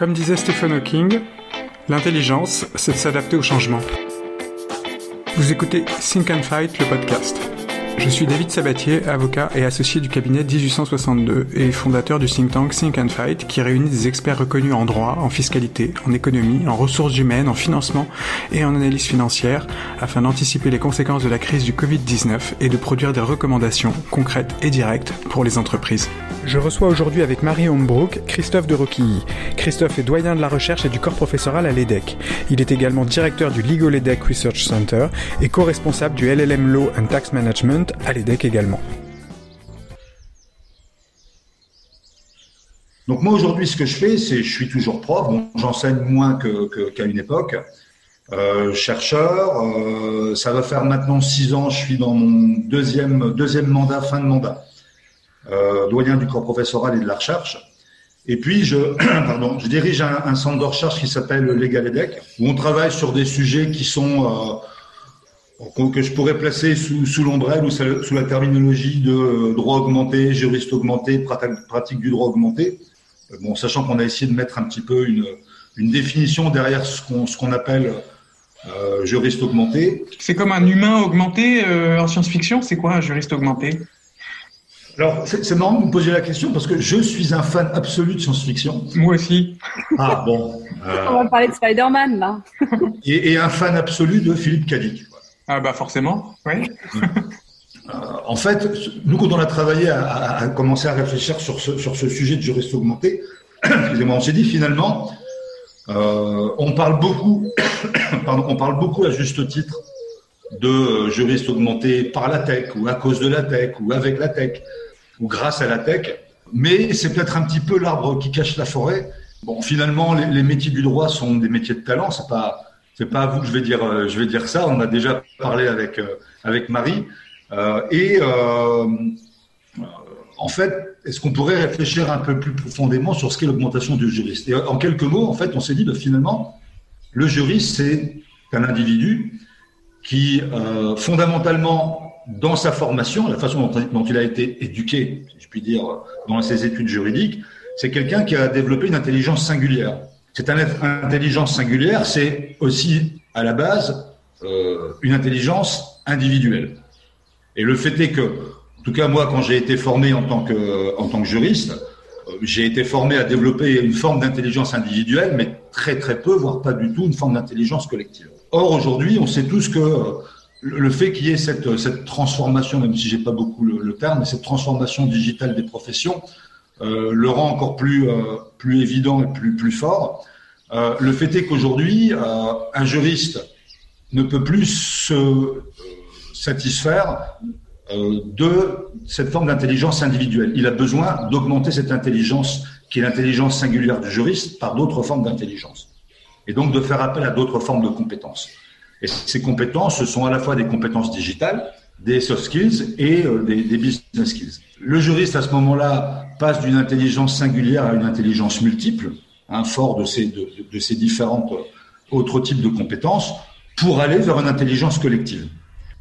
Comme disait Stephen Hawking, l'intelligence, c'est de s'adapter au changement. Vous écoutez Think and Fight, le podcast. Je suis David Sabatier, avocat et associé du cabinet 1862 et fondateur du think tank Think and Fight qui réunit des experts reconnus en droit, en fiscalité, en économie, en ressources humaines, en financement et en analyse financière afin d'anticiper les conséquences de la crise du Covid-19 et de produire des recommandations concrètes et directes pour les entreprises. Je reçois aujourd'hui avec Marie Hombrook Christophe de Roquilly. Christophe est doyen de la recherche et du corps professoral à l'EDEC. Il est également directeur du Legal EDEC Research Center et co-responsable du LLM Law and Tax Management à l'EDEC également. Donc moi aujourd'hui, ce que je fais, c'est je suis toujours prof. J'enseigne moins qu'à une époque. Euh, chercheur, euh, ça va faire maintenant six ans. Je suis dans mon deuxième deuxième mandat, fin de mandat, euh, doyen du corps professoral et de la recherche. Et puis je pardon, je dirige un, centre de recherche qui s'appelle Legal EDEC, où on travaille sur des sujets qui sont que je pourrais placer sous, sous l'ombrelle ou sous la terminologie de euh, droit augmenté, juriste augmenté, pratique du droit augmenté. Euh, bon, sachant qu'on a essayé de mettre un petit peu une, une définition derrière ce qu'on ce qu'on appelle euh, juriste augmenté. C'est comme un humain augmenté euh, en science-fiction? C'est quoi un juriste augmenté? Alors, c'est marrant de me poser la question parce que je suis un fan absolu de science-fiction. Moi aussi. Ah bon. Euh... On va parler de Spider-Man là. et, et, un fan absolu de Philippe Cadic. Ah bah forcément, oui. En fait, nous, quand on a travaillé à, commencer à réfléchir sur ce, sur ce sujet de juriste augmenté, on s'est dit finalement, euh, on parle beaucoup, pardon, on parle beaucoup à juste titre de juriste augmenté par la tech ou à cause de la tech ou avec la tech ou grâce à la tech, mais c'est peut-être un petit peu l'arbre qui cache la forêt. Bon, finalement, les, les métiers du droit sont des métiers de talent, c'est pas c'est pas à vous que je vais dire, euh, je vais dire ça. On a déjà parlé avec euh, avec Marie. Euh, et en fait, est-ce qu'on pourrait réfléchir un peu plus profondément sur ce qu'est l'augmentation du juriste? Et en quelques mots, en fait, on s'est dit, bah, finalement, le juriste, c'est un individu qui, fondamentalement, dans sa formation, la façon dont, il a été éduqué, si je puis dire, dans ses études juridiques, c'est quelqu'un qui a développé une intelligence singulière. Cette intelligence singulière, c'est aussi à la base euh, une intelligence individuelle. Et le fait est que, en tout cas moi, quand j'ai été formé en tant que, en tant que juriste, euh, j'ai été formé à développer une forme d'intelligence individuelle, mais très très peu, voire pas du tout, une forme d'intelligence collective. Or aujourd'hui, on sait tous que le fait qu'il y ait cette, cette transformation, même si j'ai pas beaucoup le, le terme, mais cette transformation digitale des professions, euh, le rend encore plus, euh, plus évident et plus, plus fort. Euh, le fait est qu'aujourd'hui, euh, un juriste ne peut plus se euh, satisfaire de cette forme d'intelligence individuelle. Il a besoin d'augmenter cette intelligence, qui est l'intelligence singulière du juriste, par d'autres formes d'intelligence. Et donc de faire appel à d'autres formes de compétences. Et ces compétences, ce sont à la fois des compétences digitales, des soft skills et euh, des, business skills. Le juriste, à ce moment-là, passe d'une intelligence singulière à une intelligence multiple, hein, fort de ces, de, ces différentes autres types de compétences, pour aller vers une intelligence collective.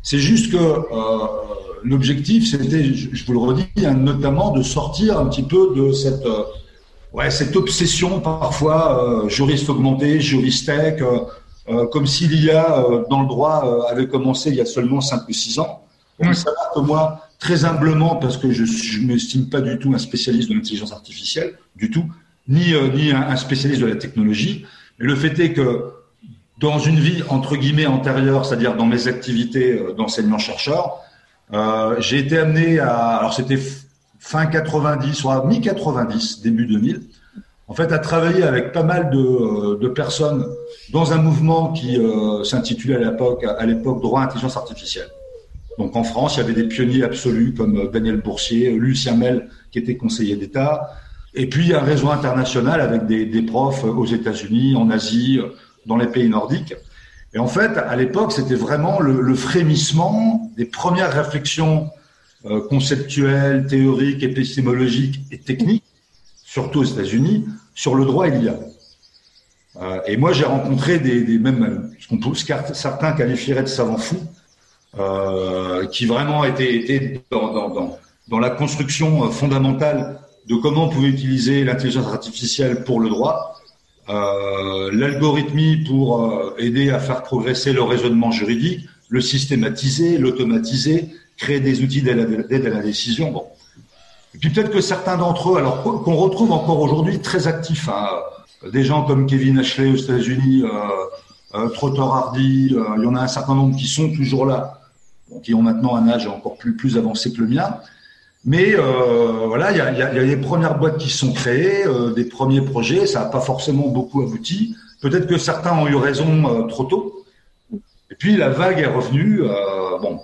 C'est juste que euh, l'objectif, c'était, je vous le redis, hein, notamment de sortir un petit peu de cette, euh, ouais, cette obsession parfois euh, juriste augmenté, juriste tech, comme si l'IA dans le droit avait commencé il y a seulement 5 ou 6 ans. Il s'avère que moi, très humblement, parce que je ne m'estime pas du tout un spécialiste de l'intelligence artificielle, du tout, ni, euh, ni un, un, spécialiste de la technologie, mais le fait est que dans une vie entre guillemets antérieure, c'est-à-dire dans mes activités euh, d'enseignant-chercheur, euh, j'ai été amené à, alors c'était fin 90, soit mi-90, début 2000, en fait, à travailler avec pas mal de, de personnes dans un mouvement qui euh, s'intitulait à l'époque, à l'époque droit intelligence artificielle. Donc en France, il y avait des pionniers absolus comme Daniel Boursier, Lucien Mel, qui était conseiller d'État, et puis un réseau international avec des, profs aux États-Unis, en Asie, dans les pays nordiques. Et en fait, à l'époque, c'était vraiment le, frémissement des premières réflexions euh, conceptuelles, théoriques, épistémologiques et techniques, surtout aux États-Unis, sur le droit et. Euh, et moi, j'ai rencontré des, des même ce qu'on peut certains qualifieraient de savants fous, euh, qui vraiment étaient dans, la construction fondamentale de comment on pouvait utiliser l'intelligence artificielle pour le droit. euh, l'algorithmie pour euh, aider à faire progresser le raisonnement juridique, le systématiser, l'automatiser, créer des outils d'aide à la décision. Bon. Et puis peut-être que certains d'entre eux, alors qu'on retrouve encore aujourd'hui très actifs, hein, des gens comme Kevin Ashley aux États-Unis, euh, euh Trotter Hardy, euh, il y en a un certain nombre qui sont toujours là, qui ont maintenant un âge encore plus plus avancé que le mien. Mais euh, voilà, il y a, y, des premières boîtes qui sont créées, euh, des premiers projets, ça n'a pas forcément beaucoup abouti. Peut-être que certains ont eu raison euh, trop tôt. Et puis la vague est revenue, bon,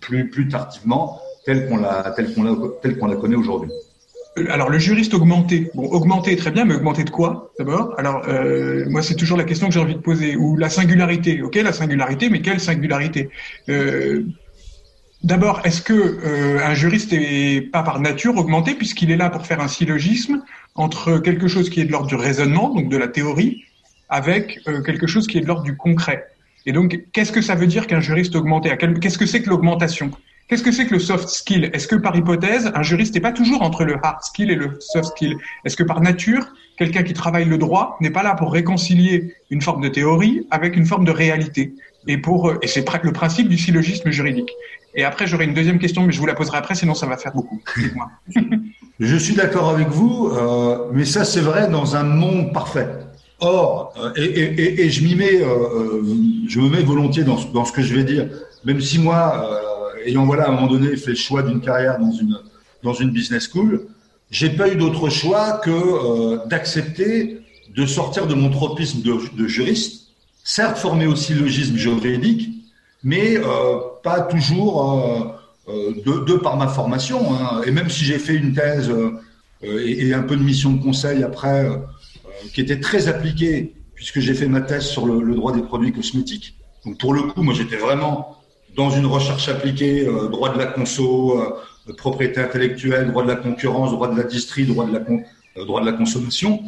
plus plus tardivement, telle qu'on la telle qu'on la telle qu'on la connaît aujourd'hui. Alors le juriste augmenté, bon augmenté très bien, mais augmenté de quoi d'abord? Alors moi c'est toujours la question que j'ai envie de poser. Ou la singularité, ok la singularité, mais quelle singularité? D'abord, est-ce que euh, un juriste est pas par nature augmenté puisqu'il est là pour faire un syllogisme entre quelque chose qui est de l'ordre du raisonnement, donc de la théorie, avec euh, quelque chose qui est de l'ordre du concret? Et donc, qu'est-ce que ça veut dire qu'un juriste augmenté? Qu'est-ce que c'est que l'augmentation? Qu'est-ce que c'est que le soft skill? Est-ce que par hypothèse, un juriste n'est pas toujours entre le hard skill et le soft skill? Est-ce que par nature, quelqu'un qui travaille le droit n'est pas là pour réconcilier une forme de théorie avec une forme de réalité? Et pour et c'est le principe du syllogisme juridique. Et après, j'aurai une deuxième question, mais je vous la poserai après, sinon ça va faire beaucoup. je suis d'accord avec vous, euh, mais ça, c'est vrai dans un monde parfait. Or, euh, et, je m'y mets, euh, je me mets volontiers dans, ce que je vais dire, même si moi, ayant voilà à un moment donné fait le choix d'une carrière dans une dans une business school, j'ai pas eu d'autre choix que d'accepter de sortir de mon tropisme de, juriste, certes formé au syllogisme juridique, mais pas toujours euh, euh, de, par ma formation. Hein. Et même si j'ai fait une thèse et, et, un peu de mission de conseil après, qui était très appliquée, puisque j'ai fait ma thèse sur le, droit des produits cosmétiques. Donc pour le coup, moi j'étais vraiment dans une recherche appliquée, euh, droit de la conso, euh, propriété intellectuelle, droit de la concurrence, droit de la distrie, droit de la, euh, droit de la consommation.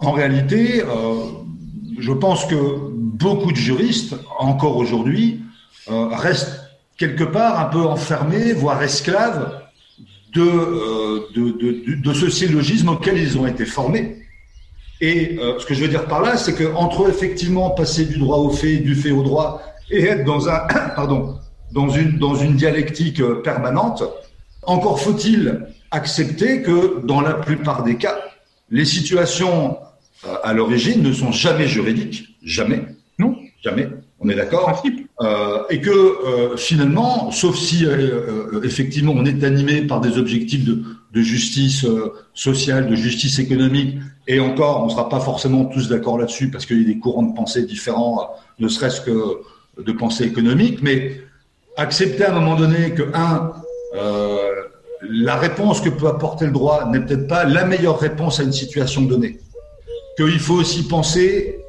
en réalité, je pense que beaucoup de juristes, encore aujourd'hui, euh, restent quelque part un peu enfermés, voire esclaves de, euh, ce syllogisme auquel ils ont été formés. Et euh, ce que je veux dire par là, c'est que entre effectivement passer du droit au fait, du fait au droit, et être dans un, pardon, dans une dialectique permanente, encore faut-il accepter que dans la plupart des cas, les situations à l'origine ne sont jamais juridiques, jamais. Jamais. On est d'accord. Euh, et que euh, finalement, sauf si euh, effectivement on est animé par des objectifs de, de justice sociale, de justice économique, et encore, on ne sera pas forcément tous d'accord là-dessus parce qu'il y a des courants de pensée différents, ne serait-ce que de pensée économique, mais accepter à un moment donné que un la réponse que peut apporter le droit n'est peut-être pas la meilleure réponse à une situation donnée qu'il faut aussi penser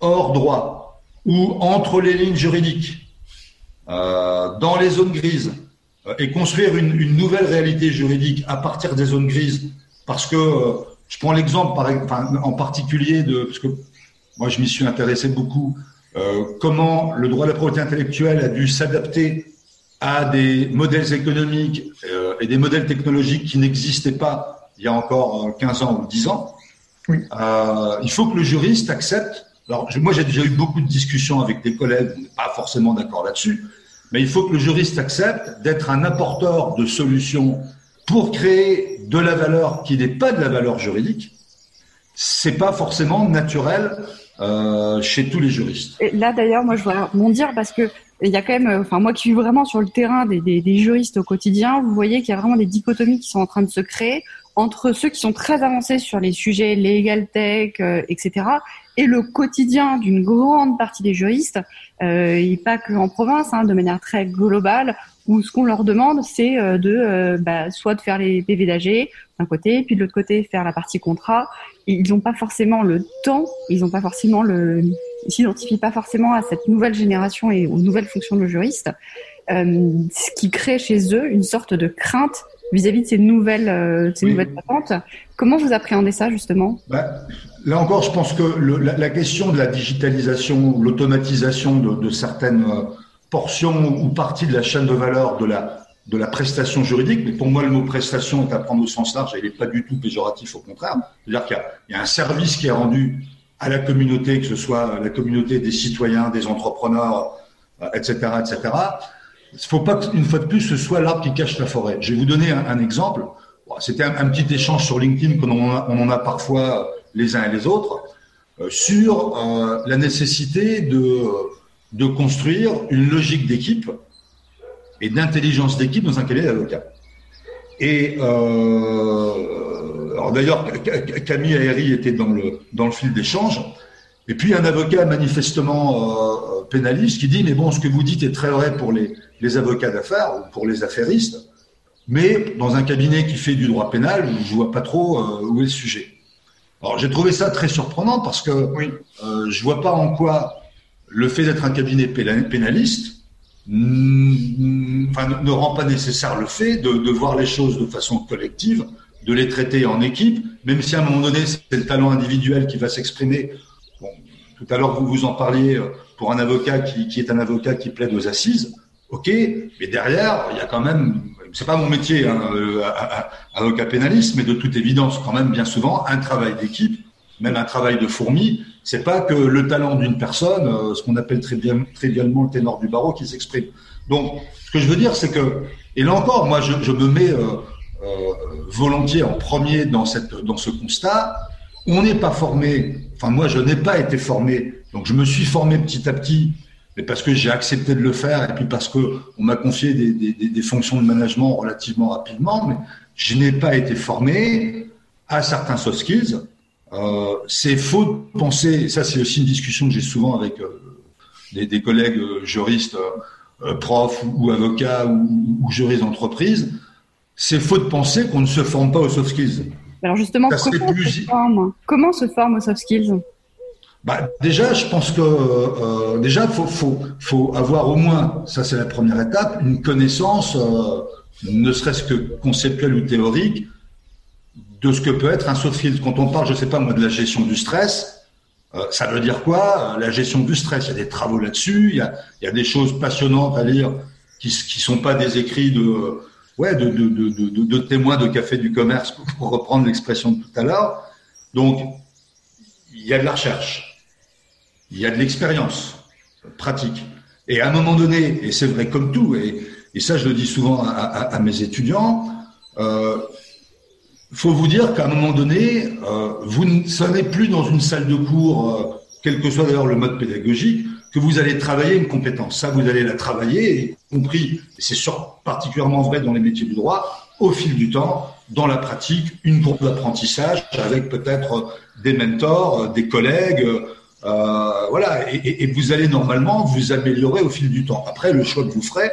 hors droit ou entre les lignes juridiques, euh, dans les zones grises, euh, et construire une, une, nouvelle réalité juridique à partir des zones grises. Parce que euh, je prends l'exemple par, enfin, en particulier de, parce que moi je m'y suis intéressé beaucoup, euh, comment le droit de la propriété intellectuelle a dû s'adapter à des modèles économiques euh, et des modèles technologiques qui n'existaient pas il y a encore 15 ans ou 10 ans. Oui. Il faut que le juriste accepte. Alors, moi, j'ai déjà eu beaucoup de discussions avec des collègues, on n'est pas forcément d'accord là-dessus, mais il faut que le juriste accepte d'être un apporteur de solutions pour créer de la valeur qui n'est pas de la valeur juridique. C'est pas forcément naturel euh, chez tous les juristes. Et là, d'ailleurs, moi, je voudrais rebondir parce que il y a quand même, enfin moi qui suis vraiment sur le terrain des juristes au quotidien, vous voyez qu'il y a vraiment des dichotomies qui sont en train de se créer entre ceux qui sont très avancés sur les sujets legal tech, euh, etc., et le quotidien d'une grande partie des juristes, euh, et pas que en province, hein, de manière très globale, où ce qu'on leur demande, c'est euh, de euh, bah, soit de faire les PV d'AG d'un côté, puis de l'autre côté faire la partie contrat. Ils n'ont pas forcément le temps, ils n'ont pas forcément le, ils s'identifient pas forcément à cette nouvelle génération et aux nouvelles fonctions de juriste, euh, ce qui crée chez eux une sorte de crainte vis-à-vis de ces nouvelles, euh, ces oui. nouvelles patentes. Comment vous appréhendez ça justement? Bah, Là encore, je pense que le, la, la, question de la digitalisation, l'automatisation de, de, certaines euh, portions ou parties de la chaîne de valeur de la de la prestation juridique, mais pour moi, le mot prestation est à prendre au sens large il n'est pas du tout péjoratif, au contraire. C'est-à-dire qu'il y, a un service qui est rendu à la communauté, que ce soit la communauté des citoyens, des entrepreneurs, etc., euh, etc. Il ne faut pas qu'une fois de plus, ce soit l'arbre qui cache la forêt. Je vais vous donner un, exemple. C'était un, petit échange sur LinkedIn qu'on on en a parfois les uns et les autres euh, sur euh, la nécessité de, de construire une logique d'équipe et d'intelligence d'équipe dans un cabinet d'avocat. Et euh, d'ailleurs, Camille Aéry était dans le, dans le fil d'échange. Et puis un avocat manifestement euh, pénaliste qui dit mais bon ce que vous dites est très vrai pour les, les avocats d'affaires ou pour les affairistes, mais dans un cabinet qui fait du droit pénal, je vois pas trop euh, où est le sujet. Alors j'ai trouvé ça très surprenant parce que oui. euh, je vois pas en quoi le fait d'être un cabinet pénaliste enfin, ne rend pas nécessaire le fait de, de, voir les choses de façon collective, de les traiter en équipe, même si à un moment donné c'est le talent individuel qui va s'exprimer. Tout à l'heure vous vous en parliez euh, pour un avocat qui, est un avocat qui plaide aux assises, ok, mais derrière il y a quand même, c'est pas mon métier, hein, euh, avocat pénaliste, mais de toute évidence quand même bien souvent un travail d'équipe, même un travail de fourmi c'est pas que le talent d'une personne, euh, ce qu'on appelle très bien, le ténor du barreau, qui s'exprime. Donc, ce que je veux dire, c'est que, et là encore, moi, je, me mets volontiers en premier dans ce constat. On n'est pas formé. Enfin, moi, je n'ai pas été formé. Donc, je me suis formé petit à petit, mais parce que j'ai accepté de le faire, et puis parce que on m'a confié des, fonctions de management relativement rapidement. Mais je n'ai pas été formé à certains soft skills euh, c'est faux de penser, et ça c'est aussi une discussion que j'ai souvent avec euh, des, collègues euh, juristes, euh, profs ou, ou, avocats ou, ou juristes d'entreprise, c'est faux de penser qu'on ne se forme pas aux soft skills. Alors justement, comment, plus... se forme comment se forme aux soft skills bah, déjà, je pense que euh, déjà faut, faut, faut avoir au moins, ça c'est la première étape, une connaissance, euh, ne serait-ce que conceptuelle ou théorique, de ce que peut être un soft skill. Quand on parle, je sais pas moi, de la gestion du stress, euh, ça veut dire quoi La gestion du stress, il y a des travaux là-dessus, il y a, il y a des choses passionnantes à lire qui qui sont pas des écrits de ouais de, témoins de café du commerce pour reprendre l'expression de tout à l'heure. Donc il y a de la recherche, il y a de l'expérience pratique. Et à un moment donné, et c'est vrai comme tout, et, ça je le dis souvent à mes étudiants, euh, faut vous dire qu'à un moment donné, euh, vous ne serez plus dans une salle de cours, euh, quel que soit d'ailleurs le mode pédagogique, que vous allez travailler une compétence. Ça, vous allez la travailler, y compris, et c'est particulièrement vrai dans les métiers du droit, au fil du temps, dans la pratique, une courbe d'apprentissage avec peut-être des mentors, euh, des collègues, euh, voilà, et, et, vous allez normalement vous améliorer au fil du temps. Après, le choix que vous ferez,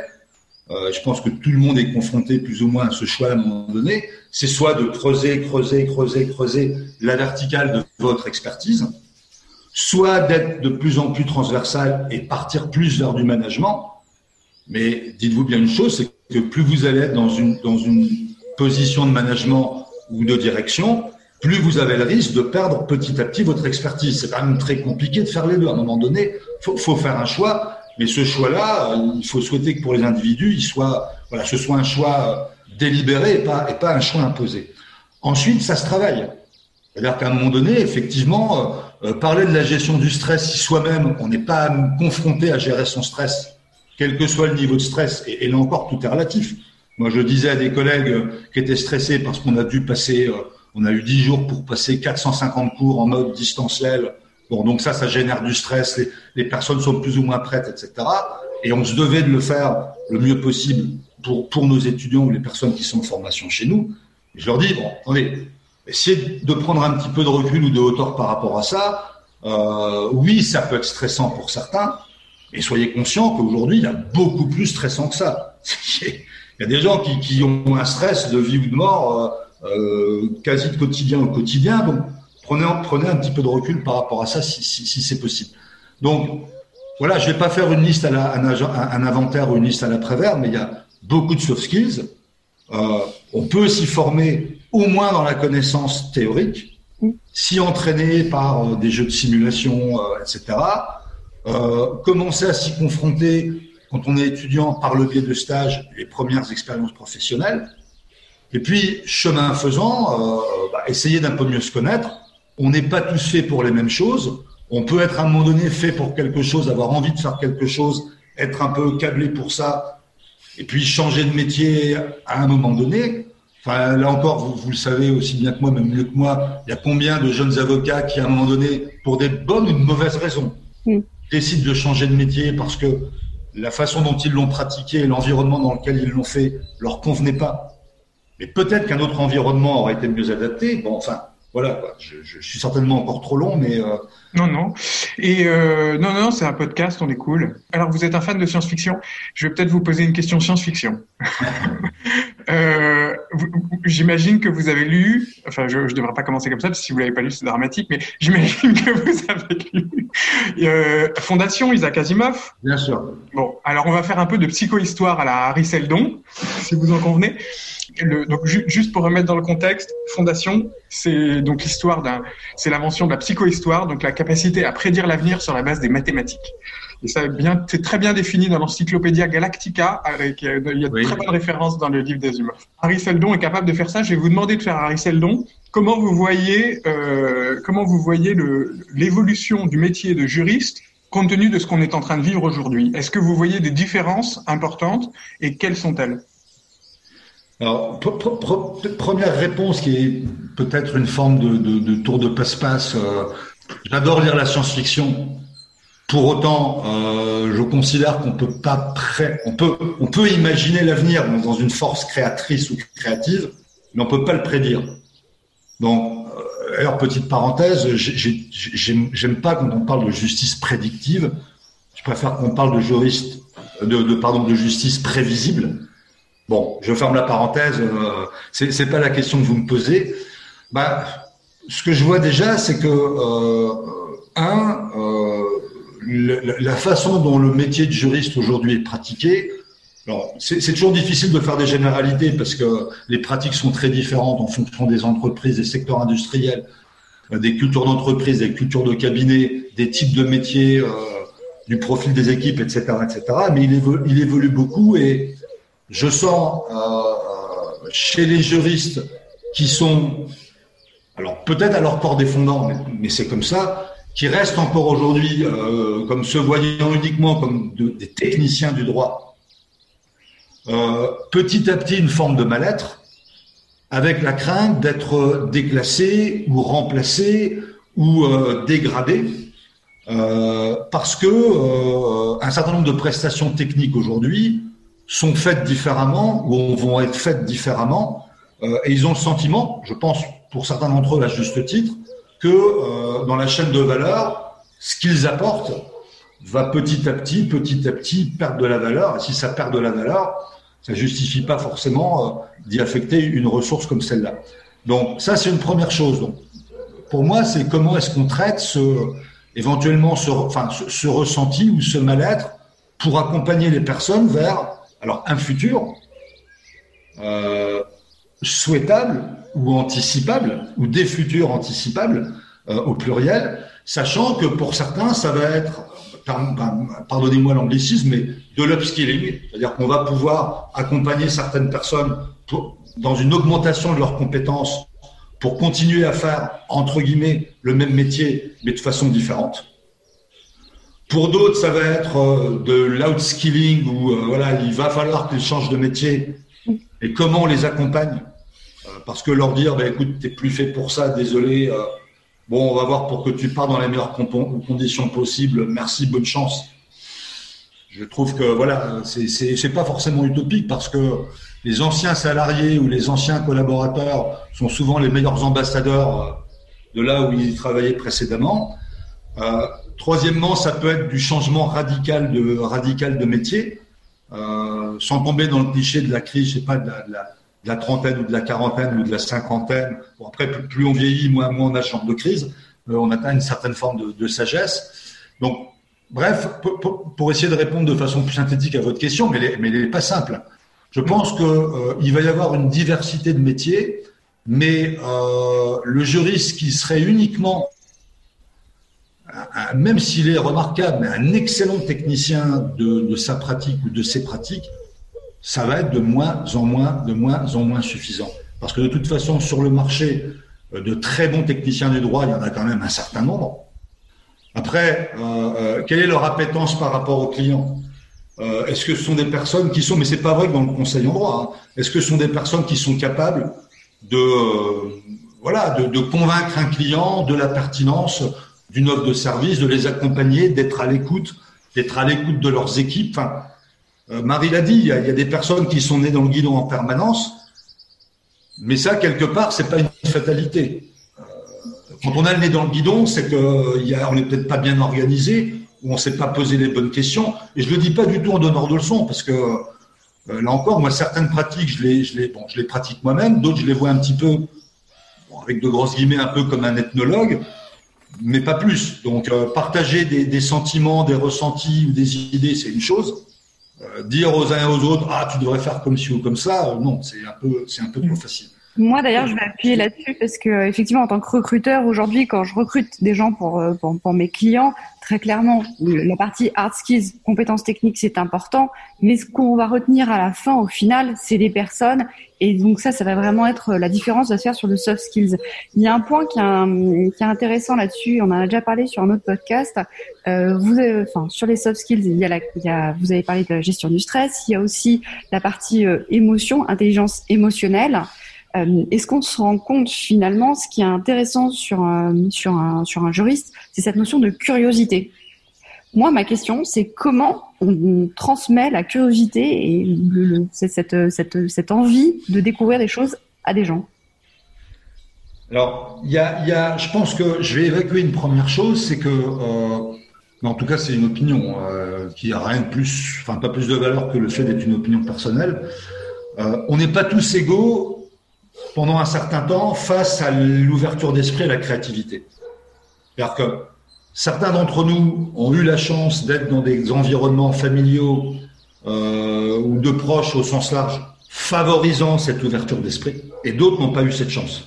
euh, je pense que tout le monde est confronté plus ou moins à ce choix à un moment donné, c'est soit de creuser, creuser, creuser, creuser la verticale de votre expertise, soit d'être de plus en plus transversal et partir plus vers du management. Mais dites-vous bien une chose, c'est que plus vous allez être dans une, dans une position de management ou de direction, plus vous avez le risque de perdre petit à petit votre expertise. C'est quand même très compliqué de faire les deux. À un moment donné, faut, faut faire un choix. Mais ce choix-là, il faut souhaiter que pour les individus, il soit, voilà, ce soit un choix délibéré et pas, et pas un choix imposé. Ensuite, ça se travaille. C'est-à-dire qu'à un moment donné, effectivement, euh, euh, parler de la gestion du stress, si soi-même on n'est pas confronté à gérer son stress, quel que soit le niveau de stress, et, là encore tout est relatif. Moi, je disais à des collègues qui étaient stressés parce qu'on a dû passer, euh, on a eu 10 jours pour passer 450 cours en mode distanciel. Bon, donc ça, ça génère du stress. Les, personnes sont plus ou moins prêtes, etc. Et on se devait de le faire le mieux possible pour, pour nos étudiants ou les personnes qui sont en formation chez nous. Je leur dis, bon, attendez, essayez de prendre un petit peu de recul ou de hauteur par rapport à ça. Euh, oui, ça peut être stressant pour certains, mais soyez conscients qu'aujourd'hui, il y a beaucoup plus stressant que ça. il y a des gens qui, ont un stress de vie ou de mort euh, euh, quasi de quotidien au quotidien. Donc, prenez, un petit peu de recul par rapport à ça si, c'est possible. Donc, voilà, je vais pas faire une liste à la, un, inventaire ou une liste à l'après-vert, mais il y a beaucoup de soft skills. Euh, on peut s'y former au moins dans la connaissance théorique, s'y entraîner par euh, des jeux de simulation, euh, etc. Euh, commencer à s'y confronter quand on est étudiant par le biais de stages, les premières expériences professionnelles. Et puis, chemin faisant, euh, bah, essayer d'un peu mieux se connaître. On n'est pas tous faits pour les mêmes choses. On peut être à un moment donné fait pour quelque chose, avoir envie de faire quelque chose, être un peu câblé pour ça, et puis changer de métier à un moment donné. Enfin, là encore, vous, vous, le savez aussi bien que moi, même mieux que moi, il y a combien de jeunes avocats qui, à un moment donné, pour des bonnes ou de mauvaises raisons, mm. décident de changer de métier parce que la façon dont ils l'ont pratiqué et l'environnement dans lequel ils l'ont fait leur convenait pas. Mais peut-être qu'un autre environnement aurait été mieux adapté. Bon, enfin, voilà, quoi. Je, je, suis certainement encore trop long, mais euh... non, non. Et euh, non, non, c'est un podcast, on est cool. Alors, vous êtes un fan de science-fiction. Je vais peut-être vous poser une question science-fiction. euh, j'imagine que vous avez lu. Enfin, je ne devrais pas commencer comme ça, parce que si vous l'avez pas lu, c'est dramatique. Mais j'imagine que vous avez lu Fondation Isaac Asimov. Bien sûr. Bon, alors on va faire un peu de psychohistoire à la Harry Seldon, si vous en convenez. Le, donc juste pour remettre dans le contexte, Fondation, c'est donc l'histoire d'un, c'est l'invention de la psychohistoire, donc la capacité à prédire l'avenir sur la base des mathématiques. Et ça bien, c'est très bien défini dans l'encyclopédia Galactica, avec il y a de oui. très bonnes références dans le livre des humains. Harry Seldon est capable de faire ça. Je vais vous demander de faire Harry Seldon. Comment vous voyez, euh, comment vous voyez l'évolution du métier de juriste compte tenu de ce qu'on est en train de vivre aujourd'hui? Est-ce que vous voyez des différences importantes et quelles sont-elles? Alors, première réponse qui est peut-être une forme de, tour de passe-passe. Euh, J'adore lire la science-fiction. Pour autant, euh, je considère qu'on peut pas pré... on peut, on peut imaginer l'avenir dans une force créatrice ou créative, mais on peut pas le prédire. Donc, euh, alors petite parenthèse, j'aime pas quand on parle de justice prédictive. Je préfère qu'on parle de juriste, de pardon, de justice prévisible Bon, je ferme la parenthèse. Euh, c'est pas la question que vous me posez. Bah, ce que je vois déjà, c'est que euh, un, euh, la façon dont le métier de juriste aujourd'hui est pratiqué. C'est toujours difficile de faire des généralités parce que les pratiques sont très différentes en fonction des entreprises, des secteurs industriels, euh, des cultures d'entreprise, des cultures de cabinet, des types de métiers, du profil des équipes, etc., etc. Mais il évolue beaucoup et je sens euh, chez les juristes qui sont, alors peut-être à leur corps défendant, mais, c'est comme ça, qui restent encore aujourd'hui euh, comme se voyant uniquement comme de, des techniciens du droit, euh, petit à petit une forme de mal-être, avec la crainte d'être déclassé ou remplacé ou euh, dégradé, euh, parce que euh, un certain nombre de prestations techniques aujourd'hui sont faites différemment ou vont être faites différemment. Euh, et ils ont le sentiment, je pense pour certains d'entre eux à juste titre, que euh, dans la chaîne de valeur, ce qu'ils apportent va petit à petit, petit à petit perdre de la valeur. Et si ça perd de la valeur, ça justifie pas forcément euh, d'y affecter une ressource comme celle-là. Donc ça, c'est une première chose. Donc, pour moi, c'est comment est-ce qu'on traite ce, éventuellement ce, enfin, ce ressenti ou ce mal-être pour accompagner les personnes vers alors un futur euh, souhaitable ou anticipable, ou des futurs anticipables euh, au pluriel, sachant que pour certains, ça va être, pardonnez-moi l'anglicisme, mais de l'upskilling, c'est-à-dire qu'on va pouvoir accompagner certaines personnes dans une augmentation de leurs compétences pour continuer à faire, entre guillemets, le même métier, mais de façon différente. Pour d'autres, ça va être euh, de l'outskilling où euh, voilà, il va falloir qu'ils changent de métier. Et comment on les accompagne? Euh, Parce que leur dire, bah, écoute, t'es plus fait pour ça, désolé. bon, on va voir pour que tu pars dans les meilleures conditions possibles. Merci, bonne chance. Je trouve que voilà, c'est pas forcément utopique parce que les anciens salariés ou les anciens collaborateurs sont souvent les meilleurs ambassadeurs de là où ils travaillaient précédemment. Troisièmement, ça peut être du changement radical de, métier, euh, sans tomber dans le cliché de la crise, je sais pas, de la, trentaine ou de la quarantaine ou de la cinquantaine. Après, plus, on vieillit, moins, moins on a genre de crise, euh, on atteint une certaine forme de, sagesse. Donc, bref, pour, essayer de répondre de façon plus synthétique à votre question, mais elle, n'est pas simple. Je pense que euh, va y avoir une diversité de métiers, mais le juriste qui serait uniquement même s'il est remarquable, mais un excellent technicien de, sa pratique ou de ses pratiques, ça va être de moins en moins, de moins en moins suffisant. Parce que de toute façon, sur le marché, euh, de très bons techniciens du droit, il y en a quand même un certain nombre. Après, euh, euh, quelle est leur appétence par rapport aux clients? Est-ce que ce sont des personnes qui sont, mais c'est pas vrai que dans le conseil en droit, hein, est-ce que ce sont des personnes qui sont capables de, voilà, de, convaincre un client de la pertinence d'une offre de service, de les accompagner, d'être à l'écoute, d'être à l'écoute de leurs équipes. Euh, Marie l'a dit, il y, a, des personnes qui sont nées dans le guidon en permanence, mais ça quelque part c'est pas une fatalité. Euh, quand on a le nez dans le guidon, c'est qu'on n'est peut-être pas bien organisé, ou on s'est pas posé les bonnes questions. Et je le dis pas du tout en donnant de leçons, parce que euh, là encore, moi certaines pratiques, je les, pratique moi-même, d'autres je les vois un petit peu, avec de grosses guillemets, un peu comme un ethnologue mais pas plus. Donc, euh, partager des, sentiments, des ressentis ou des idées, c'est une chose. Euh, dire aux uns et aux autres, ah, tu devrais faire comme ci ou comme ça, euh, non, c'est un peu, c'est un peu trop facile. Moi d'ailleurs, je vais appuyer là-dessus parce que effectivement, en tant que recruteur aujourd'hui, quand je recrute des gens pour, euh, pour, pour mes clients, très clairement, la partie hard skills, compétences techniques, c'est important. Mais ce qu'on va retenir à la fin, au final, c'est les personnes. Et donc ça, ça va vraiment être la différence va se faire sur le soft skills. Il y a un point qui est, intéressant là-dessus. On en a déjà parlé sur un autre podcast. Euh, vous, avez, enfin, sur les soft skills, il y, a la, il y a, vous avez parlé de la gestion du stress. Il y a aussi la partie euh, émotion, intelligence émotionnelle. Euh, Est-ce qu'on se rend compte finalement, ce qui est intéressant sur un, sur un, sur un juriste, c'est cette notion de curiosité. Moi, ma question, c'est comment on transmet la curiosité et cette, cette, cette envie de découvrir des choses à des gens. Alors, y a, y a, je pense que je vais évacuer une première chose, c'est que, euh, en tout cas, c'est une opinion euh, qui a rien de plus, enfin pas plus de valeur que le fait d'être une opinion personnelle. Euh, on n'est pas tous égaux pendant un certain temps face à l'ouverture d'esprit et la créativité. C'est-à-dire que certains d'entre nous ont eu la chance d'être dans des environnements familiaux euh, ou de proches au sens large, favorisant cette ouverture d'esprit, et d'autres n'ont pas eu cette chance.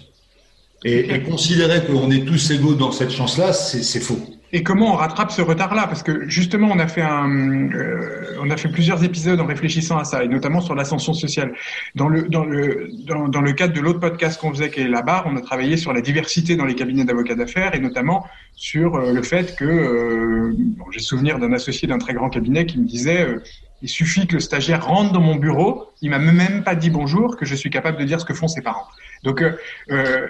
Et, et considérer qu'on est tous égaux dans cette chance-là, c'est faux et comment on rattrape ce retard-là? Parce que justement, on a fait un, euh, on a fait plusieurs épisodes en réfléchissant à ça, et notamment sur l'ascension sociale. Dans le dans le dans, dans le cadre de l'autre podcast qu'on faisait, qui est la barre, on a travaillé sur la diversité dans les cabinets d'avocats d'affaires, et notamment sur euh, le fait que euh, bon, j'ai souvenir d'un associé d'un très grand cabinet qui me disait euh, il suffit que le stagiaire rentre dans mon bureau, il m'a même pas dit bonjour, que je suis capable de dire ce que font ses parents. Donc, euh, euh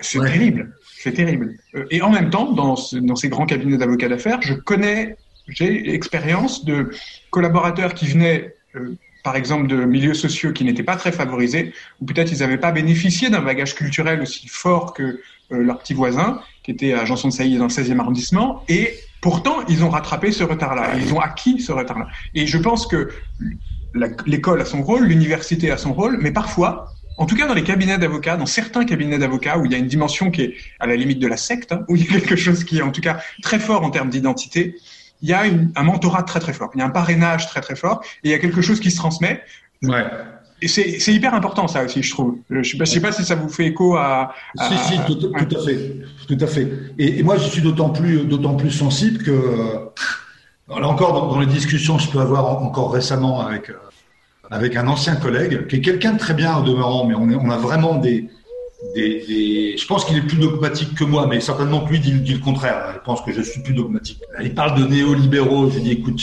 c'est ouais. terrible. C'est terrible. Euh, et en même temps, dans, ce, dans ces grands cabinets d'avocats d'affaires, je connais, j'ai expérience de collaborateurs qui venaient, euh, par exemple, de milieux sociaux qui n'étaient pas très favorisés, ou peut-être ils n'avaient pas bénéficié d'un bagage culturel aussi fort que euh, leurs petits voisins, qui étaient à Janson de Sailly dans le 16e arrondissement, et pourtant, ils ont rattrapé ce retard-là, ils ont acquis ce retard-là. Et je pense que l'école a son rôle, l'université a son rôle, mais parfois, en tout cas dans les cabinets d'avocats, dans certains cabinets d'avocats où il y a une dimension qui est à la limite de la secte, hein, où il y a quelque chose qui est en tout cas très fort en termes d'identité, il y a une, un mentorat très très fort, il y a un parrainage très très fort, et il y a quelque chose qui se transmet. Ouais. Et c'est hyper important ça aussi, je trouve. Je ne sais, sais, pas si ça vous fait écho à. à si, si, tout, tout, à fait, tout à fait. Et, et moi, je suis d'autant plus, d'autant plus sensible que là encore dans, dans, les discussions que je peux avoir encore récemment avec avec un ancien collègue, qui est quelqu'un de très bien au demeurant, mais on, est, on a vraiment des, des, des... Je pense qu'il est plus dogmatique que moi, mais certainement que lui dit, dit, le contraire. Il pense que je suis plus dogmatique. Il parle de néolibéraux. Je dis, écoute,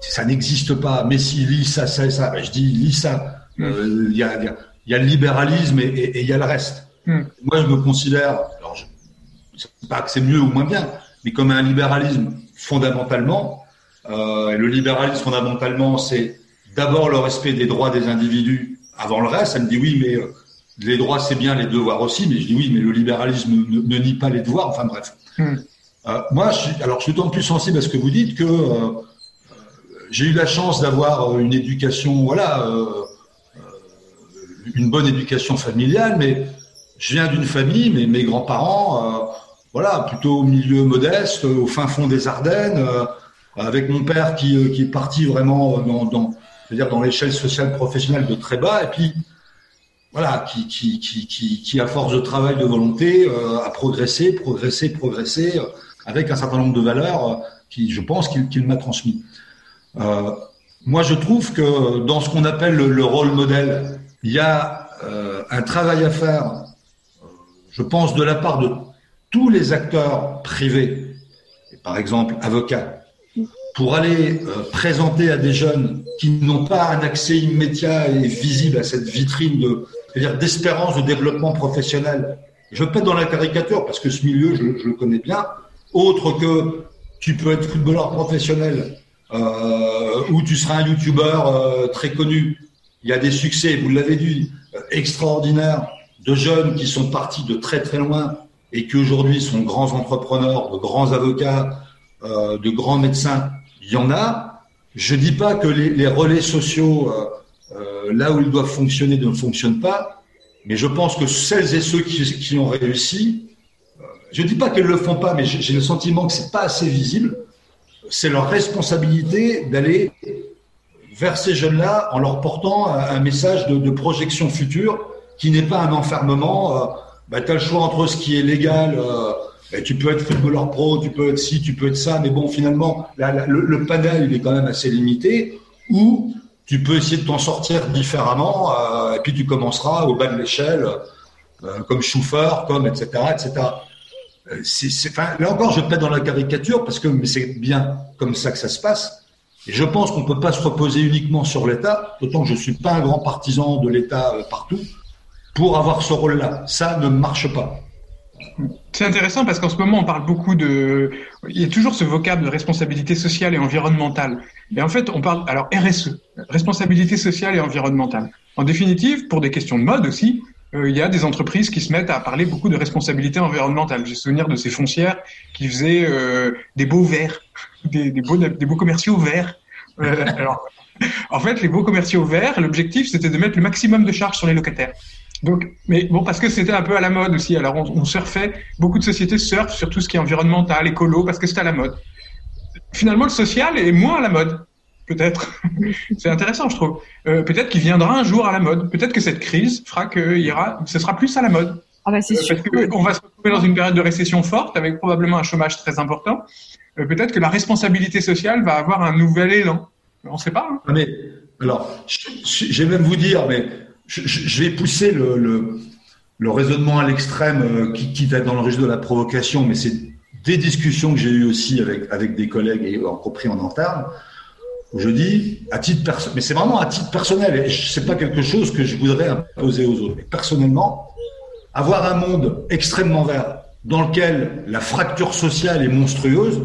ça n'existe pas. Mais si, lis ça, ça ça. Ben, je dis, lis ça. Mm. Euh, il y, a, y, y, a, le libéralisme et il y a le reste. Mm. Moi, je me considère, alors je ne sais pas que c'est mieux ou moins bien, mais comme un libéralisme fondamentalement. Euh, et le libéralisme fondamentalement, c'est d'abord le respect des droits des individus avant le reste. Elle me dit oui, mais euh, les droits c'est bien, les devoirs aussi. Mais je dis oui, mais le libéralisme ne, ne nie pas les devoirs. Enfin bref. Hmm. Euh, moi, je suis, alors je suis d'autant plus sensible à ce que vous dites que euh, j'ai eu la chance d'avoir une éducation, voilà, euh, une bonne éducation familiale, mais je viens d'une famille, mais mes grands-parents, voilà, plutôt au milieu modeste, au fin fond des Ardennes, avec mon père qui, qui est parti vraiment dans, dans dire dans l'échelle sociale professionnelle de très bas, et puis voilà, qui, qui, qui, qui, à force de travail, de volonté, euh, a progressé, progressé, progressé. avec un certain nombre de valeurs qui, je pense, qu'il m'a transmis. moi, je trouve que dans ce qu'on appelle le, rôle modèle, il y a un travail à faire, je pense, de la part de tous les acteurs privés, par exemple avocats, pour aller euh, présenter à des jeunes qui n'ont pas un accès immédiat et visible à cette vitrine de, dire d'espérance de développement professionnel. Je être dans la caricature parce que ce milieu, je, le connais bien. Autre que tu peux être footballeur professionnel euh, ou tu seras un youtubeur euh, très connu. Il y a des succès, vous l'avez dit, extraordinaires de jeunes qui sont partis de très très loin et qui aujourd'hui sont grands entrepreneurs, de grands avocats, de grands médecins il y en a. Je dis pas que les, relais sociaux, euh, euh, là où ils doivent fonctionner, ne fonctionnent pas, mais je pense que celles et ceux qui, ont réussi, euh, je dis pas qu'elles le font pas, mais j'ai le sentiment que c'est pas assez visible. C'est leur responsabilité d'aller vers ces jeunes-là en leur portant un, message de, projection future qui n'est pas un enfermement. bah, tu as le choix entre ce qui est légal tu peux être footballeur pro, tu peux être ci, tu peux être ça, mais bon, finalement, le, panel, il est quand même assez limité. Ou tu peux essayer de t'en sortir différemment, euh, et puis tu commenceras au bas de l'échelle, euh, comme chauffeur, comme etc., etc. Euh, là encore, je pas dans la caricature parce que c'est bien comme ça que ça se passe. Et je pense qu'on peut pas se reposer uniquement sur l'État, d'autant que je suis pas un grand partisan de l'État partout, pour avoir ce rôle-là. Ça ne marche pas. C'est intéressant parce qu'en ce moment, on parle beaucoup de. Il y a toujours ce vocable de responsabilité sociale et environnementale. Et en fait, on parle. Alors, RSE, responsabilité sociale et environnementale. En définitive, pour des questions de mode aussi, euh, il y a des entreprises qui se mettent à parler beaucoup de responsabilité environnementale. J'ai souvenir de ces foncières qui faisaient euh, des beaux verts, des, des, beaux, des beaux commerciaux verts. Euh, alors, en fait, les beaux commerciaux verts, l'objectif, c'était de mettre le maximum de charges sur les locataires. Donc, mais bon, parce que c'était un peu à la mode aussi. Alors, on, on, surfait. Beaucoup de sociétés surfent sur tout ce qui est environnemental, écolo, parce que c'était à la mode. Finalement, le social est moins à la mode. Peut-être. C'est intéressant, je trouve. Euh, peut-être qu'il viendra un jour à la mode. Peut-être que cette crise fera qu'il y aura, ce sera plus à la mode. Ah bah c'est euh, sûr. Parce qu'on va se retrouver dans une période de récession forte, avec probablement un chômage très important. Euh, peut-être que la responsabilité sociale va avoir un nouvel élan. On ne sait pas. Hein. Ah, mais alors, je vais même vous dire, mais je, vais pousser le, raisonnement à l'extrême euh, qui, qui dans le registre de la provocation, mais c'est des discussions que j'ai eues aussi avec, des collègues, et en compris en interne, où je dis, à titre mais c'est vraiment à titre personnel, et c'est pas quelque chose que je voudrais imposer aux autres. Mais personnellement, avoir un monde extrêmement vert, dans lequel la fracture sociale est monstrueuse,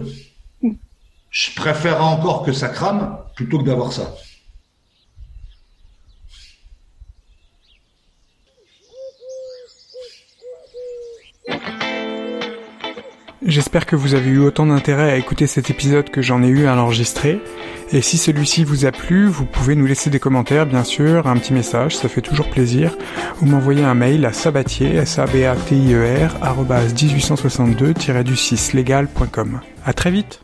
je préférerais encore que ça crame plutôt que d'avoir ça. J'espère que vous avez eu autant d'intérêt à écouter cet épisode que j'en ai eu à l'enregistrer. Et si celui-ci vous a plu, vous pouvez nous laisser des commentaires, bien sûr, un petit message, ça fait toujours plaisir, ou m'envoyer un mail à sabatier, s a b a t i e r 1862 du 6 legal.com. À très vite.